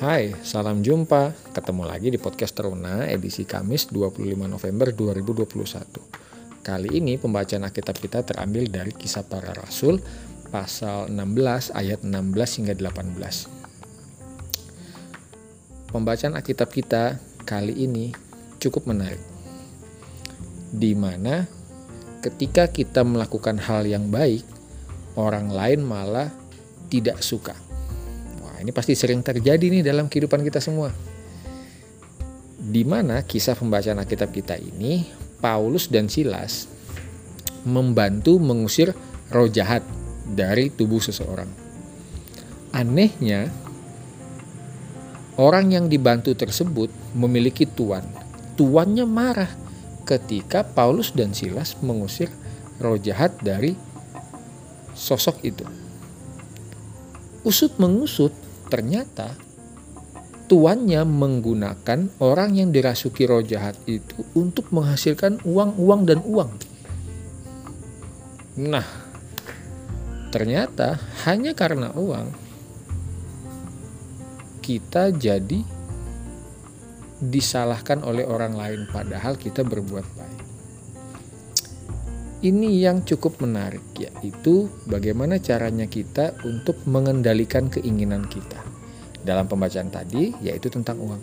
Hai, salam jumpa. Ketemu lagi di podcast Teruna edisi Kamis 25 November 2021. Kali ini pembacaan Alkitab kita terambil dari Kisah Para Rasul pasal 16 ayat 16 hingga 18. Pembacaan Alkitab kita kali ini cukup menarik. Di mana ketika kita melakukan hal yang baik, orang lain malah tidak suka ini pasti sering terjadi nih dalam kehidupan kita semua. Di mana kisah pembacaan Alkitab kita ini, Paulus dan Silas membantu mengusir roh jahat dari tubuh seseorang. Anehnya, orang yang dibantu tersebut memiliki tuan. Tuannya marah ketika Paulus dan Silas mengusir roh jahat dari sosok itu. Usut mengusut, Ternyata tuannya menggunakan orang yang dirasuki roh jahat itu untuk menghasilkan uang, uang, dan uang. Nah, ternyata hanya karena uang kita jadi disalahkan oleh orang lain padahal kita berbuat baik. Ini yang cukup menarik yaitu bagaimana caranya kita untuk mengendalikan keinginan kita dalam pembacaan tadi yaitu tentang uang.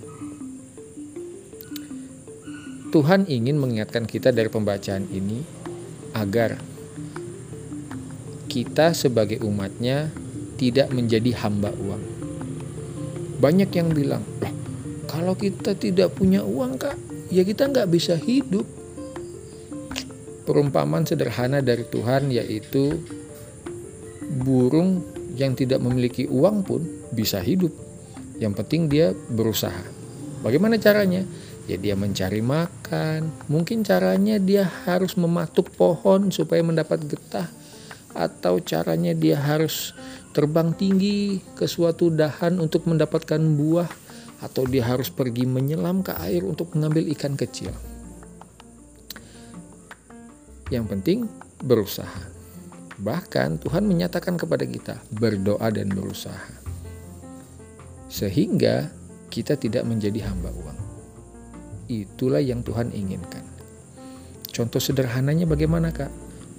Tuhan ingin mengingatkan kita dari pembacaan ini agar kita sebagai umatnya tidak menjadi hamba uang. Banyak yang bilang, kalau kita tidak punya uang kak, ya kita nggak bisa hidup. Perumpamaan sederhana dari Tuhan yaitu burung yang tidak memiliki uang pun bisa hidup yang penting dia berusaha. Bagaimana caranya? Ya dia mencari makan. Mungkin caranya dia harus mematuk pohon supaya mendapat getah. Atau caranya dia harus terbang tinggi ke suatu dahan untuk mendapatkan buah. Atau dia harus pergi menyelam ke air untuk mengambil ikan kecil. Yang penting berusaha. Bahkan Tuhan menyatakan kepada kita berdoa dan berusaha sehingga kita tidak menjadi hamba uang. Itulah yang Tuhan inginkan. Contoh sederhananya bagaimana kak?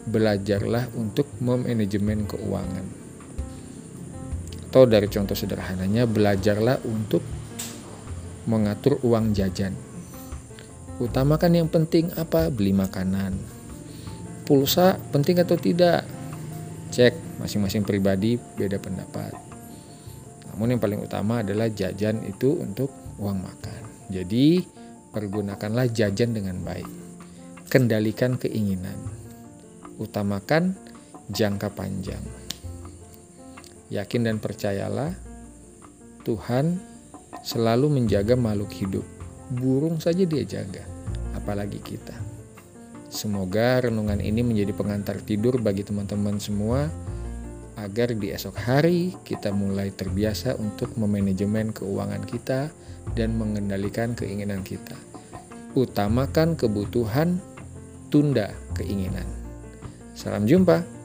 Belajarlah untuk memanajemen keuangan. Atau dari contoh sederhananya belajarlah untuk mengatur uang jajan. Utamakan yang penting apa? Beli makanan. Pulsa penting atau tidak? Cek masing-masing pribadi beda pendapat namun yang paling utama adalah jajan itu untuk uang makan. Jadi pergunakanlah jajan dengan baik. Kendalikan keinginan. Utamakan jangka panjang. Yakin dan percayalah Tuhan selalu menjaga makhluk hidup. Burung saja dia jaga, apalagi kita. Semoga renungan ini menjadi pengantar tidur bagi teman-teman semua agar di esok hari kita mulai terbiasa untuk memanajemen keuangan kita dan mengendalikan keinginan kita. Utamakan kebutuhan, tunda keinginan. Salam jumpa.